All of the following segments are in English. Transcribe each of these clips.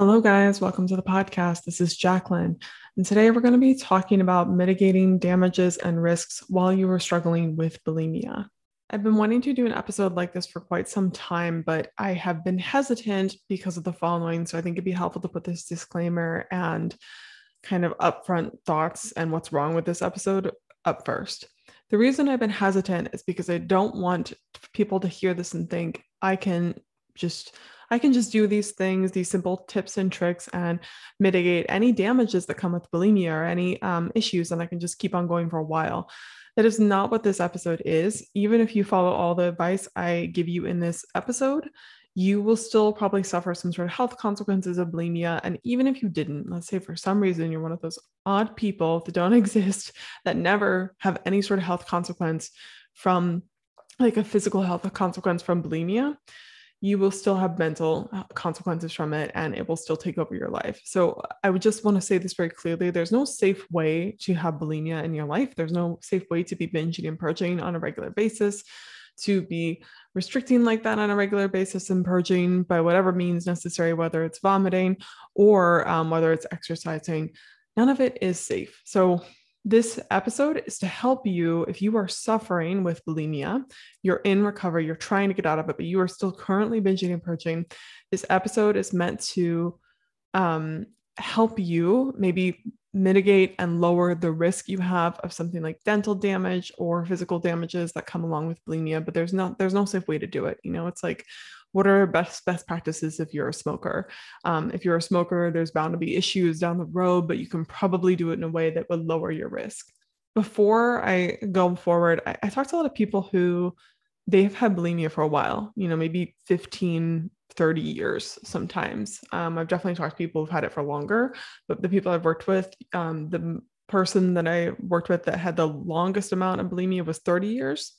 Hello, guys. Welcome to the podcast. This is Jacqueline. And today we're going to be talking about mitigating damages and risks while you are struggling with bulimia. I've been wanting to do an episode like this for quite some time, but I have been hesitant because of the following. So I think it'd be helpful to put this disclaimer and kind of upfront thoughts and what's wrong with this episode up first. The reason I've been hesitant is because I don't want people to hear this and think I can just I can just do these things, these simple tips and tricks, and mitigate any damages that come with bulimia or any um, issues, and I can just keep on going for a while. That is not what this episode is. Even if you follow all the advice I give you in this episode, you will still probably suffer some sort of health consequences of bulimia. And even if you didn't, let's say for some reason you're one of those odd people that don't exist that never have any sort of health consequence from like a physical health consequence from bulimia, you will still have mental uh, consequences from it and it will still take over your life. So I would just want to say this very clearly. There's no safe way to have bulimia in your life. There's no safe way to be binging and purging on a regular basis, to be restricting like that on a regular basis and purging by whatever means necessary, whether it's vomiting or um, whether it's exercising. None of it is safe. So this episode is to help you if you are suffering with bulimia, you're in recovery, you're trying to get out of it, but you are still currently binging and purging. This episode is meant to um, help you maybe mitigate and lower the risk you have of something like dental damage or physical damages that come along with bulimia but there's not there's no safe way to do it you know it's like what are best best practices if you're a smoker? Um, if you're a smoker there's bound to be issues down the road but you can probably do it in a way that would lower your risk. Before i go forward i, I talked to a lot of people who they've had bulimia for a while you know maybe 15 30 years sometimes. Um, i've definitely talked to people who've had it for longer but the people i've worked with um, the person that i worked with that had the longest amount of bulimia was 30 years.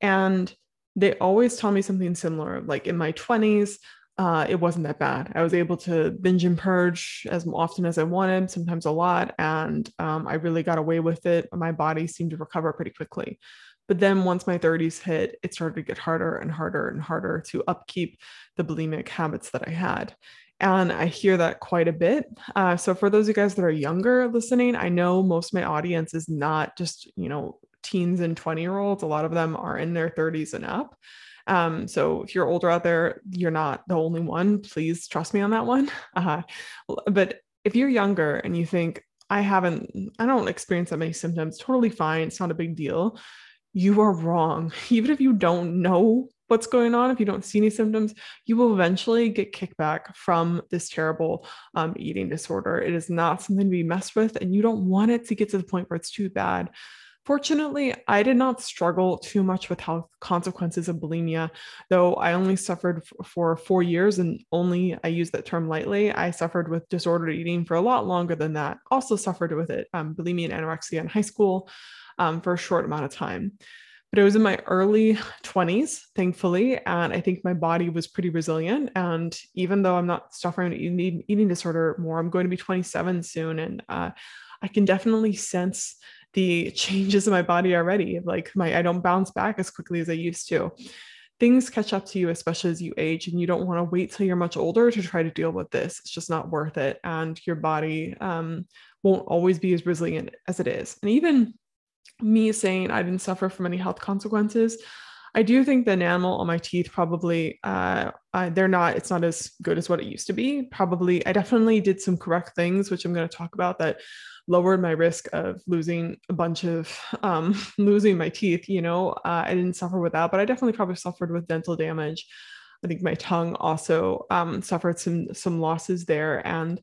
And they always tell me something similar. Like in my 20s, uh, it wasn't that bad. I was able to binge and purge as often as I wanted, sometimes a lot. And um, I really got away with it. My body seemed to recover pretty quickly. But then once my 30s hit, it started to get harder and harder and harder to upkeep the bulimic habits that I had. And I hear that quite a bit. Uh, so for those of you guys that are younger listening, I know most of my audience is not just, you know, teens and 20 year olds. A lot of them are in their 30s and up. Um, so if you're older out there, you're not the only one. Please trust me on that one. Uh, but if you're younger and you think, I haven't, I don't experience that many symptoms, totally fine. It's not a big deal. You are wrong. Even if you don't know what's going on, if you don't see any symptoms, you will eventually get kickback from this terrible um, eating disorder. It is not something to be messed with, and you don't want it to get to the point where it's too bad. Fortunately, I did not struggle too much with health consequences of bulimia, though I only suffered f- for four years and only I use that term lightly. I suffered with disordered eating for a lot longer than that. Also suffered with it, um, bulimia and anorexia in high school um, for a short amount of time. But it was in my early 20s, thankfully, and I think my body was pretty resilient. And even though I'm not suffering eating, eating disorder more, I'm going to be 27 soon, and uh, I can definitely sense the changes in my body already. Like my I don't bounce back as quickly as I used to. Things catch up to you, especially as you age, and you don't want to wait till you're much older to try to deal with this. It's just not worth it, and your body um, won't always be as resilient as it is. And even me saying I didn't suffer from any health consequences, I do think the enamel on my teeth probably uh, uh, they're not it's not as good as what it used to be. Probably I definitely did some correct things, which I'm going to talk about that lowered my risk of losing a bunch of um, losing my teeth. You know, uh, I didn't suffer with that, but I definitely probably suffered with dental damage. I think my tongue also um, suffered some some losses there, and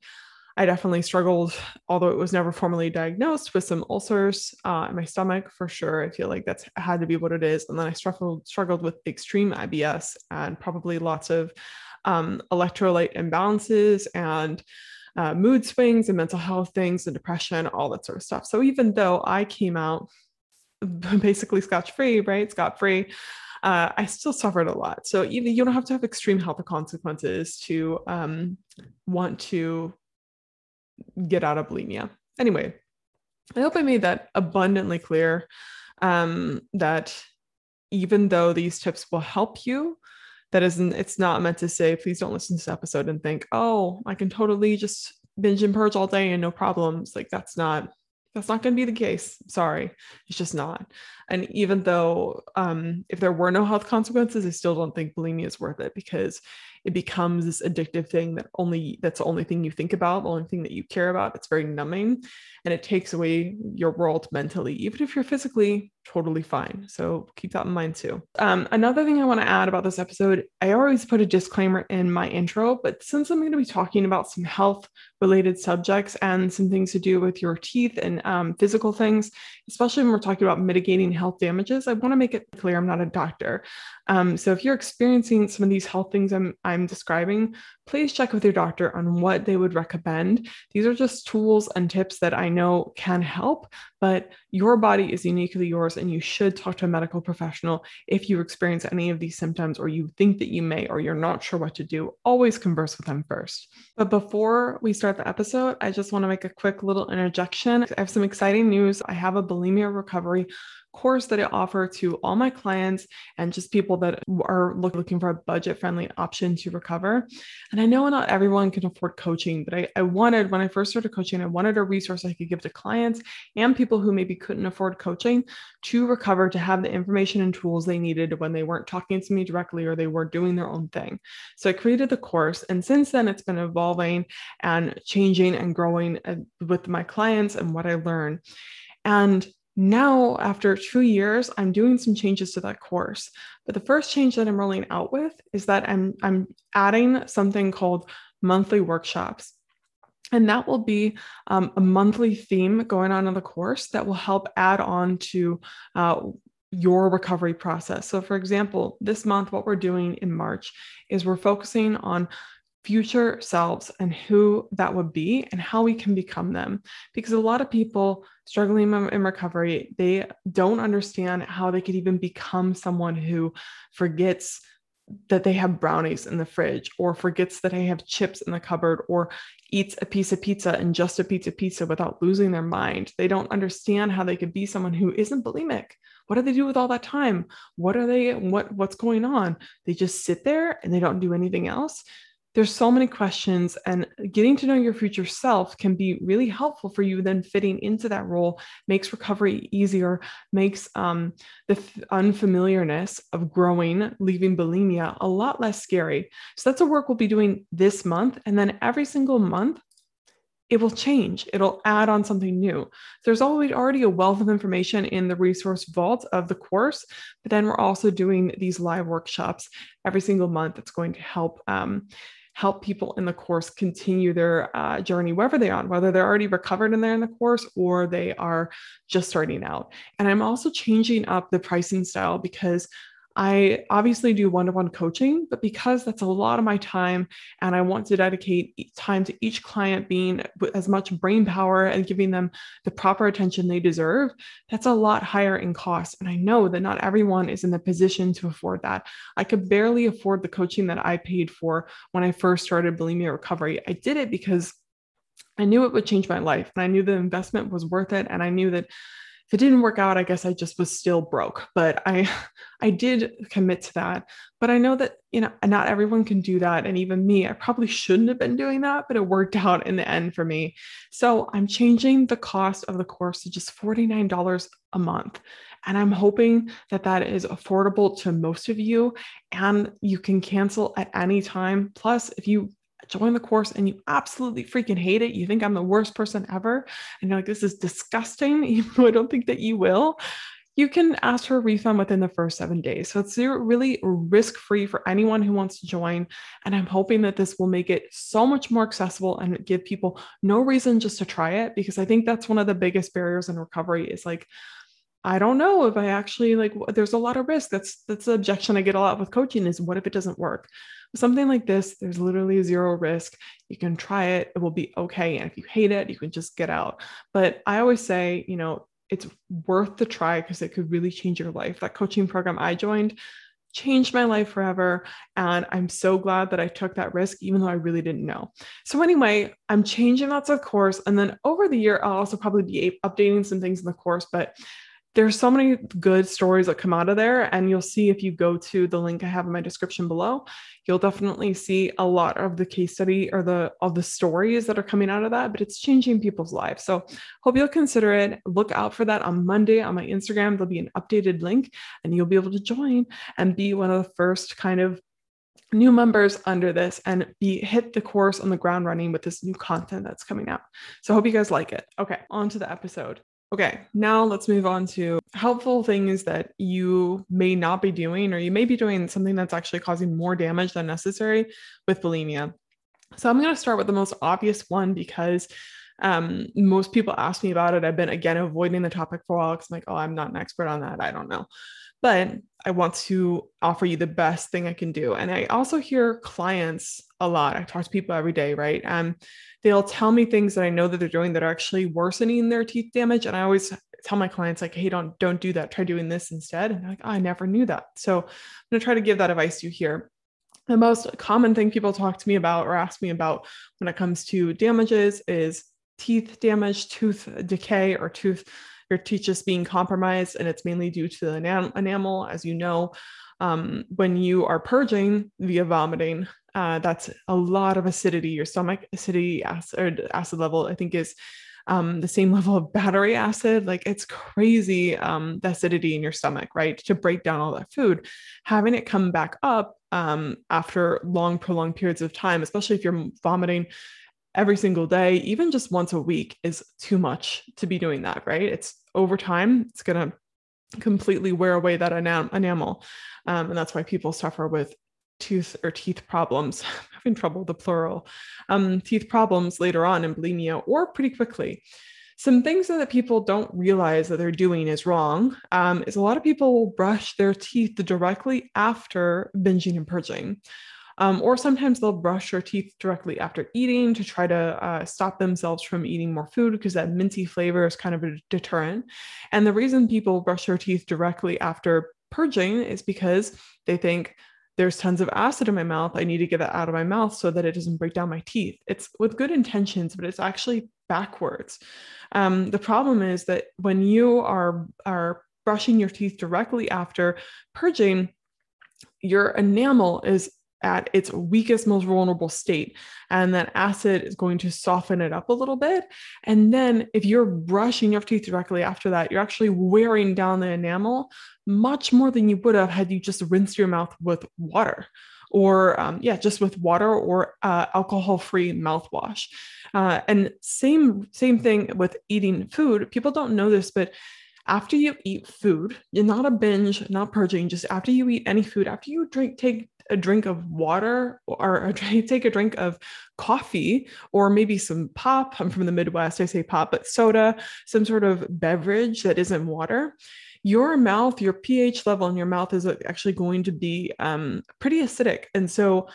I definitely struggled, although it was never formally diagnosed, with some ulcers uh, in my stomach for sure. I feel like that's had to be what it is. And then I struggled struggled with extreme IBS and probably lots of um, electrolyte imbalances and uh, mood swings and mental health things and depression, all that sort of stuff. So even though I came out basically scotch free, right, scot free, uh, I still suffered a lot. So even you don't have to have extreme health consequences to um, want to get out of bulimia. Anyway, I hope I made that abundantly clear um, that even though these tips will help you, that isn't it's not meant to say please don't listen to this episode and think oh i can totally just binge and purge all day and no problems like that's not that's not going to be the case. Sorry. It's just not and even though um, if there were no health consequences i still don't think bulimia is worth it because it becomes this addictive thing that only that's the only thing you think about the only thing that you care about. It's very numbing and it takes away your world mentally even if you're physically totally fine. So keep that in mind too. Um, another thing i want to add about this episode i always put a disclaimer in my intro but since i'm going to be talking about some health related subjects and some things to do with your teeth and um, physical things especially when we're talking about mitigating health damages i want to make it clear i'm not a doctor um, so if you're experiencing some of these health things I'm, I'm describing, please check with your doctor on what they would recommend. These are just tools and tips that I know can help, but your body is uniquely yours and you should talk to a medical professional if you experience any of these symptoms or you think that you may or you're not sure what to do. Always converse with them first. But before we start the episode, I just want to make a quick little interjection. I have some exciting news. I have a bulimia recovery course that I offer to all my clients and just people that are look, looking for a budget friendly option to recover. And I know not everyone can afford coaching, but I, I wanted, when I first started coaching, I wanted a resource I could give to clients and people who maybe couldn't afford coaching to recover, to have the information and tools they needed when they weren't talking to me directly or they were doing their own thing. So I created the course. And since then, it's been evolving and changing and growing uh, with my clients and what I learn. And now after two years i'm doing some changes to that course but the first change that i'm rolling out with is that i'm i'm adding something called monthly workshops and that will be um, a monthly theme going on in the course that will help add on to uh, your recovery process. So, for example, this month, what we're doing in March is we're focusing on future selves and who that would be and how we can become them. Because a lot of people struggling in recovery, they don't understand how they could even become someone who forgets that they have brownies in the fridge or forgets that they have chips in the cupboard or eats a piece of pizza and just a piece of pizza without losing their mind. They don't understand how they could be someone who isn't bulimic. What do they do with all that time? What are they what what's going on? They just sit there and they don't do anything else there's so many questions and getting to know your future self can be really helpful for you then fitting into that role makes recovery easier makes um, the f- unfamiliarness of growing leaving bulimia a lot less scary so that's a work we'll be doing this month and then every single month it will change. It'll add on something new. There's already already a wealth of information in the resource vault of the course, but then we're also doing these live workshops every single month. That's going to help um, help people in the course continue their uh, journey wherever they're on, whether they're already recovered and they're in the course or they are just starting out. And I'm also changing up the pricing style because I obviously do one to one coaching, but because that's a lot of my time and I want to dedicate time to each client being as much brain power and giving them the proper attention they deserve, that's a lot higher in cost. And I know that not everyone is in the position to afford that. I could barely afford the coaching that I paid for when I first started bulimia recovery. I did it because I knew it would change my life and I knew the investment was worth it. And I knew that if it didn't work out, I guess I just was still broke. But I I did commit to that. But I know that, you know, not everyone can do that. And even me, I probably shouldn't have been doing that, but it worked out in the end for me. So I'm changing the cost of the course to just $49 a month. And I'm hoping that that is affordable to most of you and you can cancel at any time. Plus, if you join the course and you absolutely freaking hate it, you think I'm the worst person ever, and you're like, this is disgusting, even though I don't think that you will, you can ask for a refund within the first seven days. So it's really risk free for anyone who wants to join. And I'm hoping that this will make it so much more accessible and give people no reason just to try it because I think that's one of the biggest barriers in recovery is like, I don't know if I actually like there's a lot of risk. That's that's the objection I get a lot with coaching is what if it doesn't work? Something like this, there's literally zero risk. You can try it, it will be okay. And if you hate it, you can just get out. But I always say, you know, it's worth the try because it could really change your life. That coaching program I joined changed my life forever. And I'm so glad that I took that risk, even though I really didn't know. So, anyway, I'm changing lots of course. And then over the year, I'll also probably be updating some things in the course. But there's so many good stories that come out of there and you'll see if you go to the link i have in my description below you'll definitely see a lot of the case study or the of the stories that are coming out of that but it's changing people's lives so hope you'll consider it look out for that on monday on my instagram there'll be an updated link and you'll be able to join and be one of the first kind of new members under this and be hit the course on the ground running with this new content that's coming out. So hope you guys like it. Okay, on to the episode. Okay, now let's move on to helpful things that you may not be doing, or you may be doing something that's actually causing more damage than necessary with bulimia. So I'm going to start with the most obvious one because um, most people ask me about it. I've been again avoiding the topic for a while because I'm like, oh, I'm not an expert on that. I don't know. But I want to offer you the best thing I can do. And I also hear clients a lot. I talk to people every day, right? Um, they'll tell me things that I know that they're doing that are actually worsening their teeth damage. And I always tell my clients, like, hey, don't don't do that. Try doing this instead. And they're like, oh, I never knew that. So I'm gonna try to give that advice to you here. The most common thing people talk to me about or ask me about when it comes to damages is teeth damage, tooth decay, or tooth your teeth just being compromised, and it's mainly due to the enamel, as you know. Um, when you are purging via vomiting, uh, that's a lot of acidity. Your stomach acidity acid, acid level, I think, is um, the same level of battery acid. Like it's crazy um, the acidity in your stomach, right? To break down all that food, having it come back up um, after long, prolonged periods of time, especially if you're vomiting every single day, even just once a week, is too much to be doing that, right? It's over time, it's going to completely wear away that enam- enamel. Um, and that's why people suffer with tooth or teeth problems, having trouble with the plural, um, teeth problems later on in bulimia or pretty quickly. Some things that people don't realize that they're doing is wrong um, is a lot of people will brush their teeth directly after binging and purging. Um, or sometimes they'll brush their teeth directly after eating to try to uh, stop themselves from eating more food because that minty flavor is kind of a deterrent. And the reason people brush their teeth directly after purging is because they think there's tons of acid in my mouth. I need to get that out of my mouth so that it doesn't break down my teeth. It's with good intentions, but it's actually backwards. Um, the problem is that when you are are brushing your teeth directly after purging, your enamel is at its weakest, most vulnerable state. And that acid is going to soften it up a little bit. And then if you're brushing your teeth directly after that, you're actually wearing down the enamel much more than you would have had you just rinsed your mouth with water or um, yeah just with water or uh, alcohol free mouthwash uh, and same same thing with eating food people don't know this but after you eat food, you're not a binge, not purging, just after you eat any food, after you drink, take a drink of water or take a drink of coffee or maybe some pop. I'm from the Midwest, I say pop, but soda, some sort of beverage that isn't water. Your mouth, your pH level in your mouth is actually going to be um, pretty acidic. And so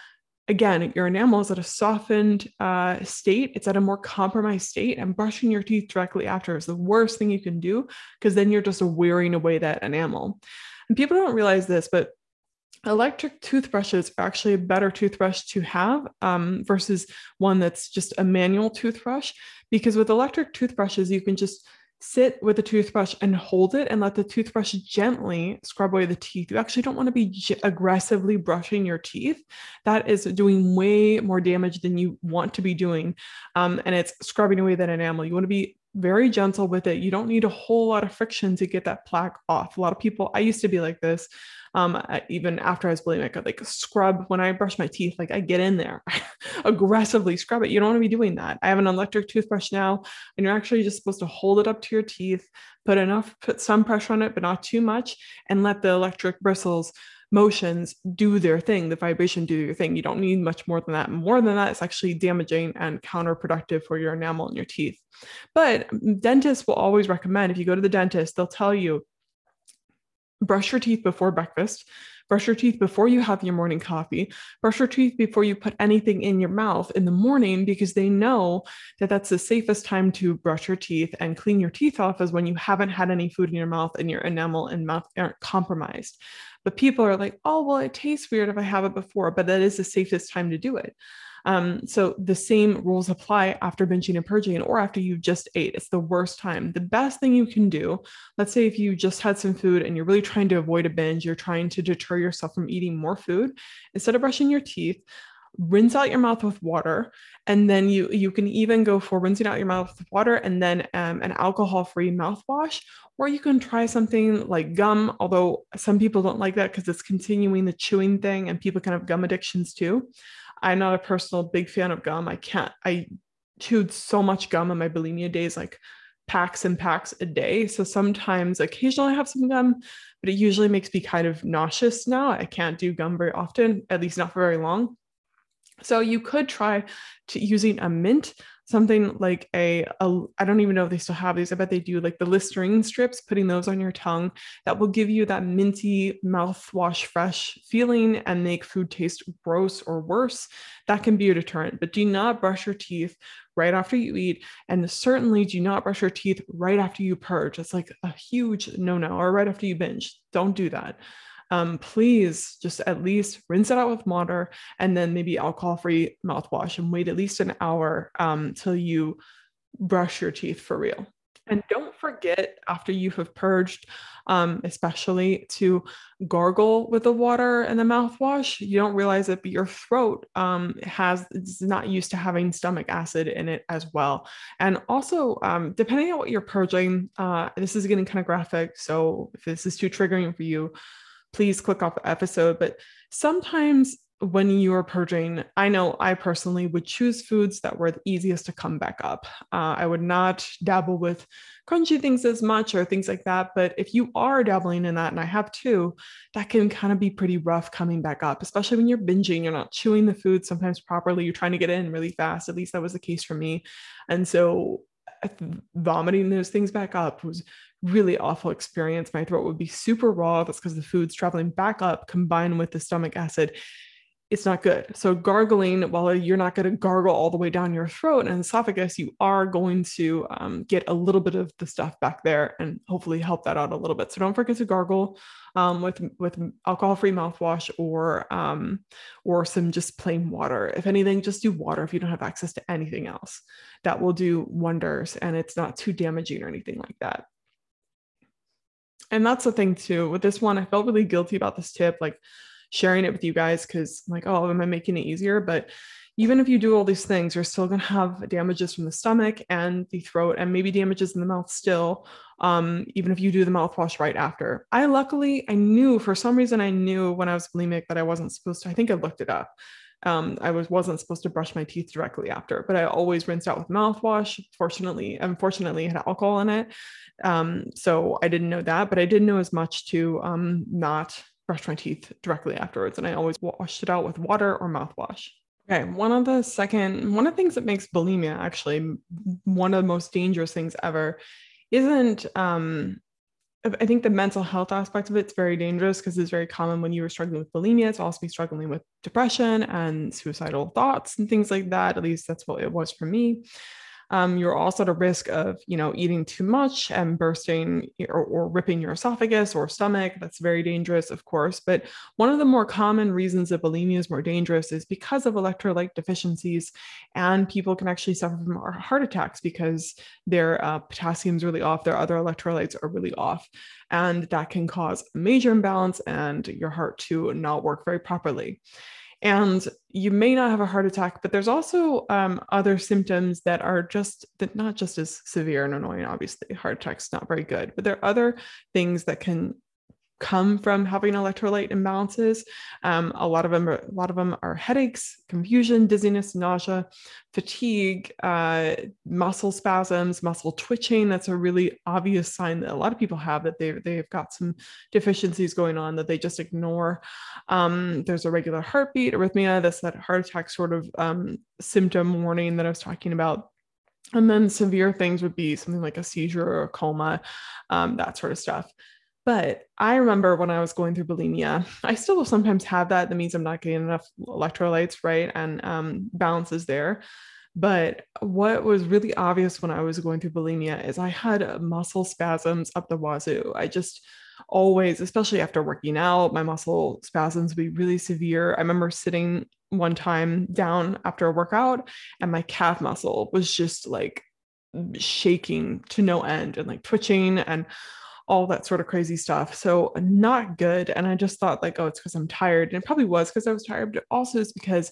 again, your enamel is at a softened uh, state. It's at a more compromised state. And brushing your teeth directly after is the worst thing you can do because then you're just wearing away that enamel. And people don't realize this, but electric toothbrushes are actually a better toothbrush to have um, versus one that's just a manual toothbrush. Because with electric toothbrushes, you can just sit with the toothbrush and hold it and let the toothbrush gently scrub away the teeth. You actually don't want to be aggressively brushing your teeth. That is doing way more damage than you want to be doing. Um, and it's scrubbing away that enamel. You want to be very gentle with it. You don't need a whole lot of friction to get that plaque off. A lot of people, I used to be like this. Um, even after I was bulimic, I'd like scrub when I brush my teeth, like I get in there, aggressively scrub it. You don't want to be doing that. I have an electric toothbrush now, and you're actually just supposed to hold it up to your teeth, put enough, put some pressure on it, but not too much, and let the electric bristles motions do their thing, the vibration do your thing. You don't need much more than that. More than that, it's actually damaging and counterproductive for your enamel and your teeth. But dentists will always recommend if you go to the dentist, they'll tell you brush your teeth before breakfast, brush your teeth before you have your morning coffee, brush your teeth before you put anything in your mouth in the morning because they know that that's the safest time to brush your teeth and clean your teeth off is when you haven't had any food in your mouth and your enamel and mouth aren't compromised. But people are like, oh, well, it tastes weird if I have it before, but that is the safest time to do it. Um, so the same rules apply after binging and purging or after you've just ate. It's the worst time. The best thing you can do, let's say if you just had some food and you're really trying to avoid a binge, you're trying to deter yourself from eating more food, instead of brushing your teeth, rinse out your mouth with water and then you you can even go for rinsing out your mouth with water and then um, an alcohol free mouthwash or you can try something like gum although some people don't like that because it's continuing the chewing thing and people can have gum addictions too. I'm not a personal big fan of gum. I can't i chewed so much gum in my bulimia days like packs and packs a day. So sometimes occasionally i have some gum but it usually makes me kind of nauseous now. I can't do gum very often at least not for very long so you could try to using a mint, something like a, a I don't even know if they still have these. I bet they do like the Listerine strips, putting those on your tongue that will give you that minty mouthwash fresh feeling and make food taste gross or worse. That can be a deterrent, but do not brush your teeth right after you eat. And certainly do not brush your teeth right after you purge. It's like a huge no no, or right after you binge. Don't do that um, please just at least rinse it out with water and then maybe alcohol free mouthwash and wait at least an hour um, till you brush your teeth for real. And don't forget after you have purged, um, especially to gargle with the water and the mouthwash. You don't realize it, but your throat um, has is not used to having stomach acid in it as well. And also, um, depending on what you're purging, uh, this is getting kind of graphic. So if this is too triggering for you, please click off the episode. But sometimes when you are purging, I know I personally would choose foods that were the easiest to come back up. Uh, I would not dabble with crunchy things as much or things like that. But if you are dabbling in that, and I have too, that can kind of be pretty rough coming back up, especially when you're binging, you're not chewing the food sometimes properly, you're trying to get in really fast. At least that was the case for me. And so vomiting those things back up was really awful experience. My throat would be super raw. That's because the food's traveling back up combined with the stomach acid. It's not good. So, gargling, while you're not going to gargle all the way down your throat and esophagus, you are going to um, get a little bit of the stuff back there and hopefully help that out a little bit. So, don't forget to gargle um, with with alcohol-free mouthwash or um, or some just plain water. If anything, just do water if you don't have access to anything else. That will do wonders, and it's not too damaging or anything like that and that's the thing too with this one i felt really guilty about this tip like sharing it with you guys because like oh am i making it easier but even if you do all these things you're still going to have damages from the stomach and the throat and maybe damages in the mouth still um, even if you do the mouthwash right after i luckily i knew for some reason i knew when i was bulimic that i wasn't supposed to i think i looked it up um, I was wasn't supposed to brush my teeth directly after, but I always rinsed out with mouthwash. Fortunately, unfortunately, it had alcohol in it, um, so I didn't know that. But I didn't know as much to um, not brush my teeth directly afterwards, and I always washed it out with water or mouthwash. Okay, one of the second, one of the things that makes bulimia actually one of the most dangerous things ever isn't um, I think the mental health aspect of it's very dangerous because it's very common when you were struggling with bulimia to also be struggling with depression and suicidal thoughts and things like that. At least that's what it was for me um, you're also at a risk of, you know, eating too much and bursting or, or ripping your esophagus or stomach. That's very dangerous, of course. But one of the more common reasons that bulimia is more dangerous is because of electrolyte deficiencies, and people can actually suffer from heart attacks because their uh, potassium is really off, their other electrolytes are really off, and that can cause a major imbalance and your heart to not work very properly. And you may not have a heart attack, but there's also um, other symptoms that are just that not just as severe and annoying. Obviously, heart attack's not very good, but there are other things that can come from having electrolyte imbalances. Um, a lot of them, are, a lot of them are headaches, confusion, dizziness, nausea, fatigue, uh, muscle spasms, muscle twitching. That's a really obvious sign that a lot of people have that they they've got some deficiencies going on that they just ignore. Um, there's a regular heartbeat, arrhythmia. That's that heart attack sort of um, symptom warning that I was talking about. And then severe things would be something like a seizure or a coma, um, that sort of stuff. But I remember when I was going through bulimia, I still sometimes have that. That means I'm not getting enough electrolytes, right? And um, balance is there. But what was really obvious when I was going through bulimia is I had muscle spasms up the wazoo. I just always, especially after working out, my muscle spasms would be really severe. I remember sitting one time down after a workout and my calf muscle was just like shaking to no end and like twitching and all that sort of crazy stuff. So not good. And I just thought like, oh, it's because I'm tired. And it probably was because I was tired, but also it's because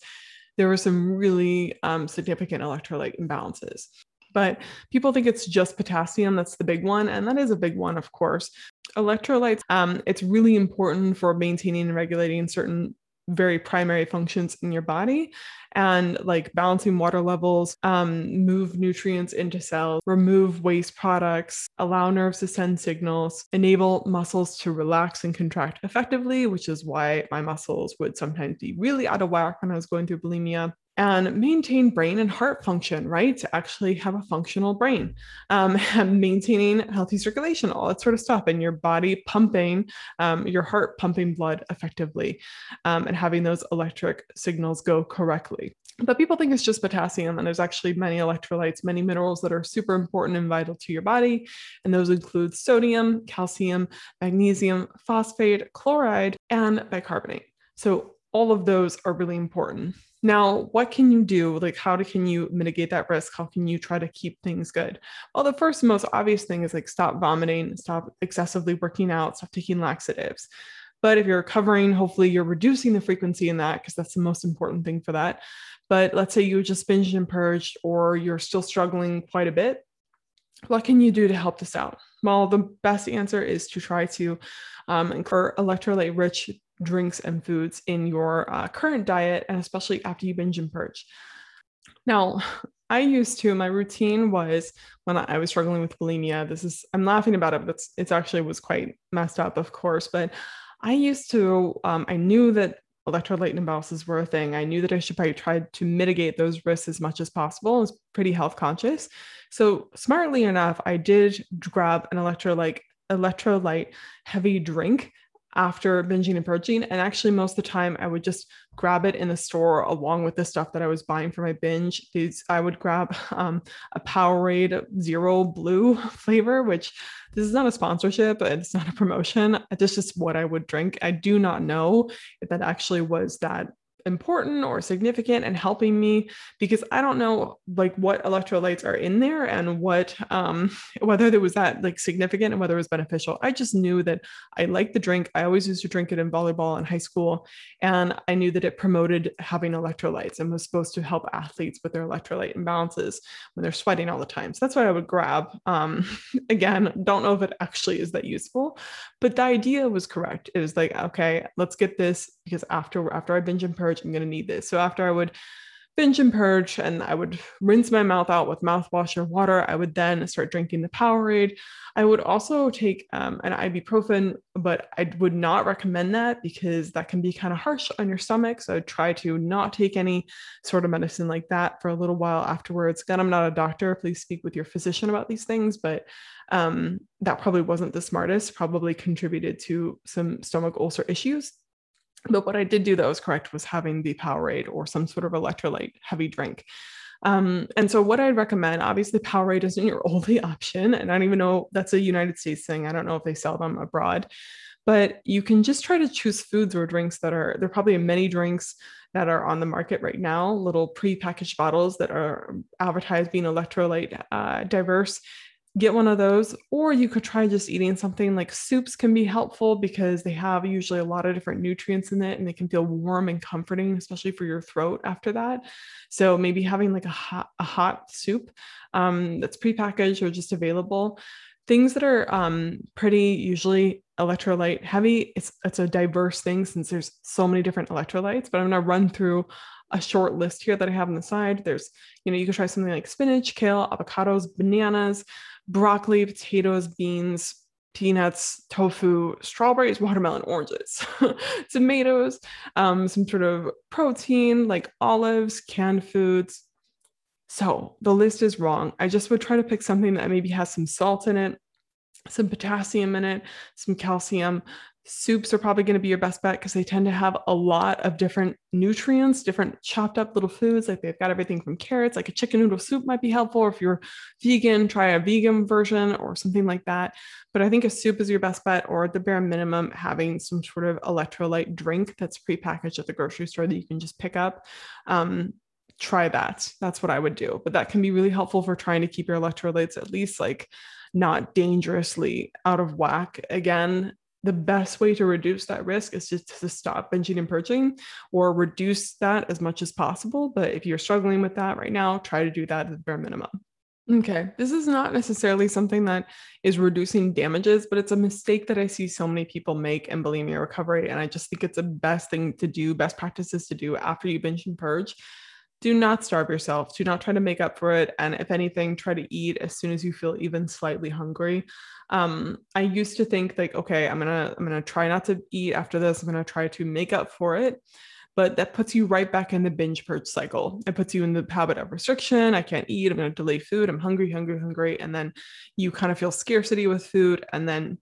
there were some really um, significant electrolyte imbalances. But people think it's just potassium that's the big one, and that is a big one, of course. Electrolytes, um, it's really important for maintaining and regulating certain very primary functions in your body and like balancing water levels, um, move nutrients into cells, remove waste products, allow nerves to send signals, enable muscles to relax and contract effectively, which is why my muscles would sometimes be really out of whack when I was going through bulimia and maintain brain and heart function, right? To actually have a functional brain, um, and maintaining healthy circulation, all that sort of stuff, and your body pumping, um, your heart pumping blood effectively, um, and having those electric signals go correctly. But people think it's just potassium, and there's actually many electrolytes, many minerals that are super important and vital to your body. And those include sodium, calcium, magnesium, phosphate, chloride, and bicarbonate. So all of those are really important. Now, what can you do? Like, how do, can you mitigate that risk? How can you try to keep things good? Well, the first most obvious thing is like stop vomiting, stop excessively working out, stop taking laxatives. But if you're recovering, hopefully you're reducing the frequency in that because that's the most important thing for that. But let's say you just binged and purged, or you're still struggling quite a bit. What can you do to help this out? Well, the best answer is to try to um, incur electrolyte rich drinks and foods in your uh, current diet, and especially after you binge and purge. Now, I used to, my routine was when I was struggling with bulimia. This is, I'm laughing about it, but it's, it's actually was quite messed up, of course. But I used to, um, I knew that electrolyte imbalances were a thing. I knew that I should probably try to mitigate those risks as much as possible. I was pretty health conscious. So smartly enough, I did grab an electrolyte electrolyte heavy drink after binging and purging. And actually, most of the time, I would just grab it in the store along with the stuff that I was buying for my binge. These I would grab um, a Powerade Zero Blue flavor, which this is not a sponsorship, it's not a promotion. Is just what I would drink. I do not know if that actually was that important or significant and helping me because I don't know like what electrolytes are in there and what um whether there was that like significant and whether it was beneficial. I just knew that I liked the drink. I always used to drink it in volleyball in high school and I knew that it promoted having electrolytes and was supposed to help athletes with their electrolyte imbalances when they're sweating all the time. So that's what I would grab. Um again, don't know if it actually is that useful, but the idea was correct. It was like okay, let's get this because after after I binge and purge purge, I'm going to need this. So after I would binge and purge and I would rinse my mouth out with mouthwash or water, I would then start drinking the Powerade. I would also take um, an ibuprofen, but I would not recommend that because that can be kind of harsh on your stomach. So I'd try to not take any sort of medicine like that for a little while afterwards. Again, I'm not a doctor. Please speak with your physician about these things, but um, that probably wasn't the smartest, probably contributed to some stomach ulcer issues. But what I did do that was correct was having the Powerade or some sort of electrolyte heavy drink. Um, and so, what I'd recommend, obviously, Powerade isn't your only option. And I don't even know that's a United States thing. I don't know if they sell them abroad, but you can just try to choose foods or drinks that are, there are probably many drinks that are on the market right now, little pre-packaged bottles that are advertised being electrolyte uh, diverse get one of those or you could try just eating something like soups can be helpful because they have usually a lot of different nutrients in it and they can feel warm and comforting especially for your throat after that so maybe having like a hot, a hot soup um, that's prepackaged or just available things that are um, pretty usually electrolyte heavy. It's it's a diverse thing since there's so many different electrolytes. But I'm gonna run through a short list here that I have on the side. There's, you know, you can try something like spinach, kale, avocados, bananas, broccoli, potatoes, beans, peanuts, tofu, strawberries, watermelon, oranges, tomatoes, um, some sort of protein like olives, canned foods. So the list is wrong. I just would try to pick something that maybe has some salt in it, some potassium in it, some calcium, soups are probably going to be your best bet because they tend to have a lot of different nutrients, different chopped up little foods. Like they've got everything from carrots, like a chicken noodle soup might be helpful. If you're vegan, try a vegan version or something like that. But I think a soup is your best bet, or at the bare minimum, having some sort of electrolyte drink that's prepackaged at the grocery store that you can just pick up. Um, try that. That's what I would do. But that can be really helpful for trying to keep your electrolytes at least like not dangerously out of whack. Again, the best way to reduce that risk is just to stop binging and purging or reduce that as much as possible. But if you're struggling with that right now, try to do that at the bare minimum. Okay, this is not necessarily something that is reducing damages, but it's a mistake that I see so many people make in bulimia recovery. And I just think it's the best thing to do, best practices to do after you binge and purge. Do not starve yourself. Do not try to make up for it. And if anything, try to eat as soon as you feel even slightly hungry. Um i used to think like okay i'm gonna i'm gonna try not to eat after this. I'm gonna try to make up for it. But that puts you right back in the binge purge cycle. It puts you in the habit of restriction. I can't eat. I'm gonna delay food. I'm hungry hungry hungry. And then you kind of feel scarcity with food. And then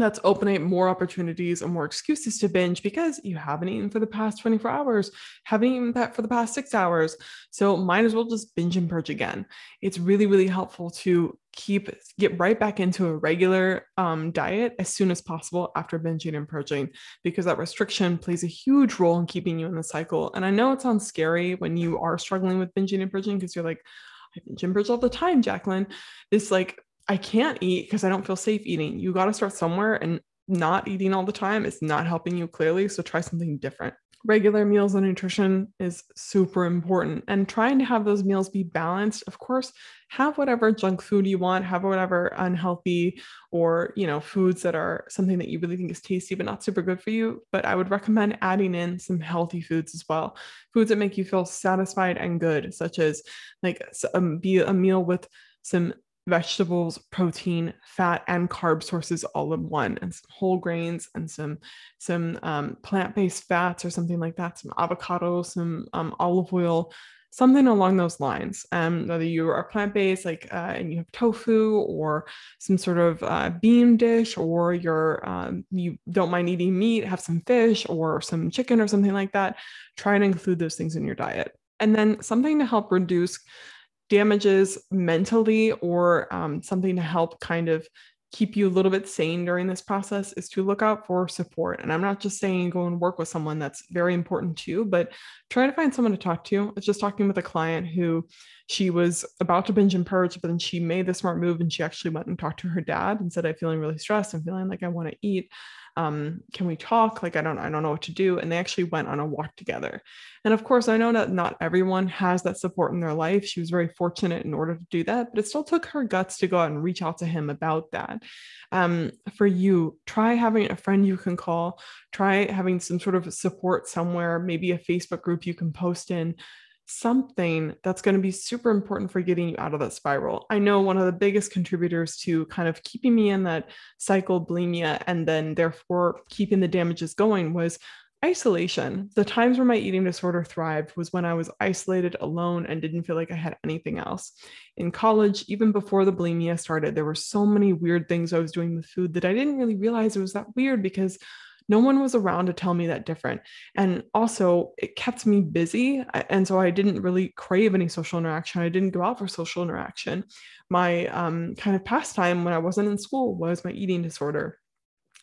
that's opening more opportunities and more excuses to binge because you haven't eaten for the past 24 hours, haven't eaten that for the past six hours. So might as well just binge and purge again. It's really, really helpful to keep get right back into a regular um, diet as soon as possible after binging and purging because that restriction plays a huge role in keeping you in the cycle. And I know it sounds scary when you are struggling with binging and purging because you're like, I binge and purge all the time, Jacqueline. This like I can't eat because I don't feel safe eating. You got to start somewhere and not eating all the time is not helping you clearly. So try something different. Regular meals and nutrition is super important and trying to have those meals be balanced. Of course, have whatever junk food you want, have whatever unhealthy or, you know, foods that are something that you really think is tasty but not super good for you, but I would recommend adding in some healthy foods as well. Foods that make you feel satisfied and good, such as like um, be a meal with some vegetables, protein, fat, and carb sources all in one, and some whole grains and some some um, plant-based fats or something like that, some avocado, some um, olive oil, something along those lines. Um, whether you are plant-based, like uh, and you have tofu or some sort of uh, bean dish, or you're um, you don't mind eating meat, have some fish or some chicken or something like that. Try and include those things in your diet. And then something to help reduce damages mentally or um, something to help kind of keep you a little bit sane during this process is to look out for support. And I'm not just saying go and work with someone that's very important too, but try to find someone to talk to. It's just talking with a client who she was about to binge and purge, but then she made the smart move and she actually went and talked to her dad and said, I'm feeling really stressed. I'm feeling like I want to eat. Um, can we talk? Like i don't i don't know what to do. And they actually went on a walk together. And of course i know that not everyone has that support in their life. She was very fortunate in order to do that but it still took her guts to go out and reach out to him about that. Um, for you try having a friend you can call. Try having some sort of support somewhere maybe a facebook group you can post in something that's going to be super important for getting you out of that spiral. I know one of the biggest contributors to kind of keeping me in that cycle bulimia and then therefore keeping the damages going was isolation. The times where my eating disorder thrived was when I was isolated alone and didn't feel like I had anything else. In college, even before the bulimia started, there were so many weird things I was doing with food that I didn't really realize it was that weird because no one was around to tell me that different. And also, it kept me busy. And so I didn't really crave any social interaction. I didn't go out for social interaction. My um, kind of pastime when I wasn't in school was my eating disorder.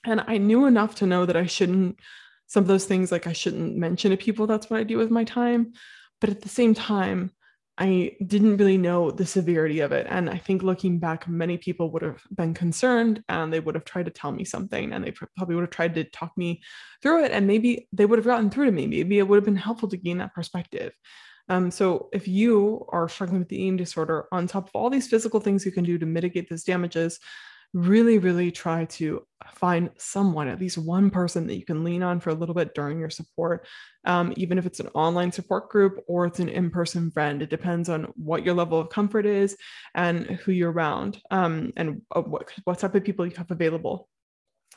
And I knew enough to know that I shouldn't, some of those things like I shouldn't mention to people that's what I do with my time. But at the same time, I didn't really know the severity of it. And I think looking back, many people would have been concerned and they would have tried to tell me something and they probably would have tried to talk me through it. And maybe they would have gotten through to me. Maybe it would have been helpful to gain that perspective. Um, so if you are struggling with the eating disorder, on top of all these physical things you can do to mitigate those damages, really, really try to find someone, at least one person that you can lean on for a little bit during your support, um, even if it's an online support group or it's an in person friend. It depends on what your level of comfort is and who you're around um, and uh, what, what type of people you have available.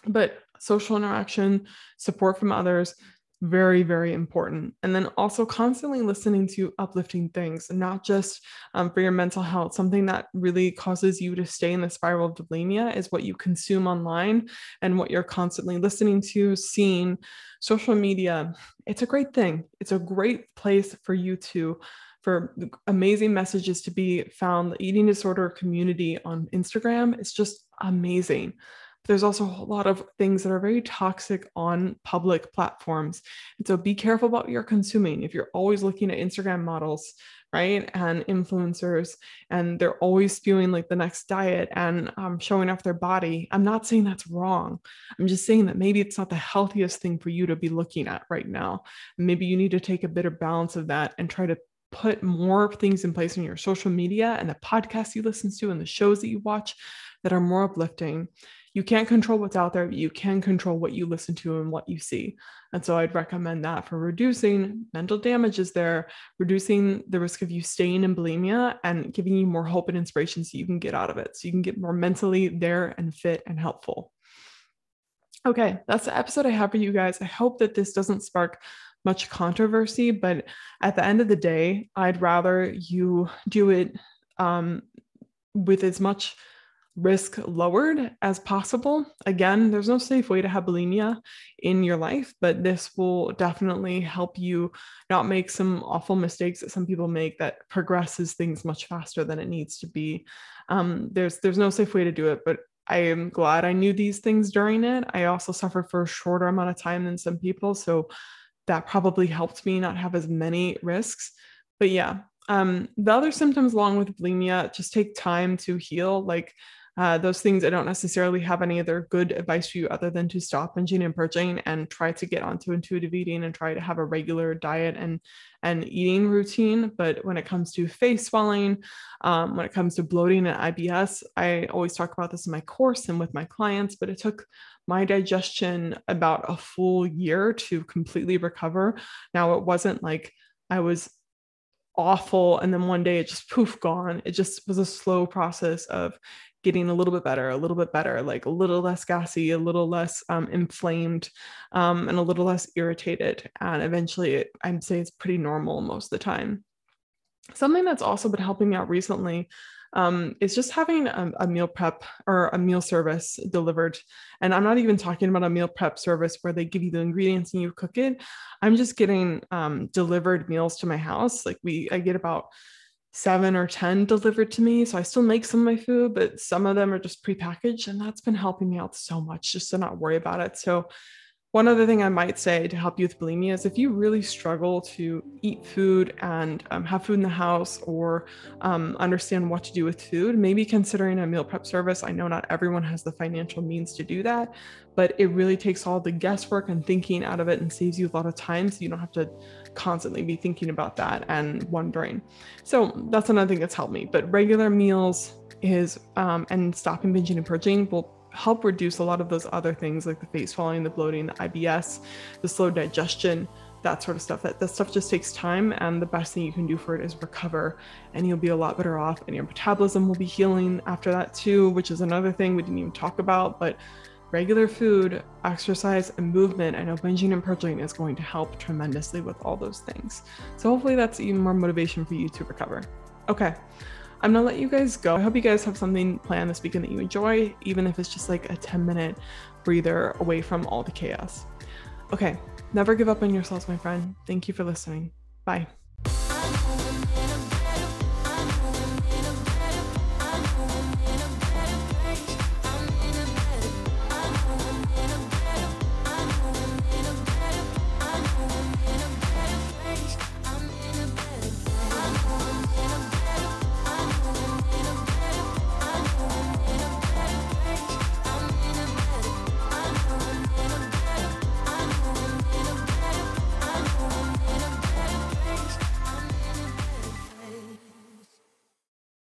But social interaction, support from others, very very important. And then also constantly listening to uplifting things not just um, for your mental health. Something that really causes you to stay in the spiral of bulimia is what you consume online and what you're constantly listening to seeing. Social media it's a great thing. It's a great place for you to for amazing messages to be found. The eating disorder community on instagram is just amazing there's also a lot of things that are very toxic on public platforms. And so be careful about what you're consuming. If you're always looking at Instagram models, right, and influencers, and they're always spewing like the next diet and um, showing off their body, I'm not saying that's wrong. I'm just saying that maybe it's not the healthiest thing for you to be looking at right now. Maybe you need to take a better balance of that and try to put more things in place in your social media and the podcasts you listen to and the shows that you watch that are more uplifting you can't control what's out there, but you can control what you listen to and what you see. And so I'd recommend that for reducing mental damages there, reducing the risk of you staying in bulimia and giving you more hope and inspiration so you can get out of it. So you can get more mentally there and fit and helpful. Okay, that's the episode I have for you guys. I hope that this doesn't spark much controversy, but at the end of the day, I'd rather you do it um, with as much risk lowered as possible. Again, there's no safe way to have bulimia in your life, but this will definitely help you not make some awful mistakes that some people make that progresses things much faster than it needs to be. Um, there's there's no safe way to do it, but I am glad I knew these things during it. I also suffered for a shorter amount of time than some people, so that probably helped me not have as many risks. But yeah, um, the other symptoms along with bulimia just take time to heal. Like uh, those things I don't necessarily have any other good advice for you other than to stop binging and purging and try to get onto intuitive eating and try to have a regular diet and and eating routine. But when it comes to face swelling, um, when it comes to bloating and IBS, I always talk about this in my course and with my clients. But it took my digestion about a full year to completely recover. Now it wasn't like I was awful and then one day it just poof gone it just was a slow process of getting a little bit better, a little bit better, like a little less gassy, a little less um, inflamed, um, and a little less irritated. And eventually, it, I'd say it's pretty normal most of the time. Something that's also been helping me out recently um, is just having a, a, meal prep or a meal service delivered. And I'm not even talking about a meal prep service where they give you the ingredients and you cook it. I'm just getting um, delivered meals to my house. Like we, I get about seven or 10 delivered to me. So I still make some of my food, but some of them are just prepackaged. And that's been helping me out so much just to not worry about it. So one other thing I might say to help you with bulimia is if you really struggle to eat food and um, have food in the house or um, understand what to do with food, maybe considering a meal prep service. I know not everyone has the financial means to do that, but it really takes all the guesswork and thinking out of it and saves you a lot of time so you don't have to constantly be thinking about that and wondering. So that's another thing that's helped me. But regular meals is um, and stopping binging and purging will help reduce a lot of those other things like the face falling, the bloating, the IBS, the slow digestion, that sort of stuff. That, that stuff just takes time, and the best thing you can do for it is recover, and you'll be a lot better off, and your metabolism will be healing after that too, which is another thing we didn't even talk about. But regular food, exercise, and movement, I know binging and purging is going to help tremendously with all those things. So hopefully that's even more motivation for you to recover. Okay. I'm gonna let you guys go. I hope you guys have something planned this weekend that you enjoy, even if it's just like a 10 minute breather away from all the chaos. Okay, never give up on yourselves, my friend. Thank you for listening. Bye.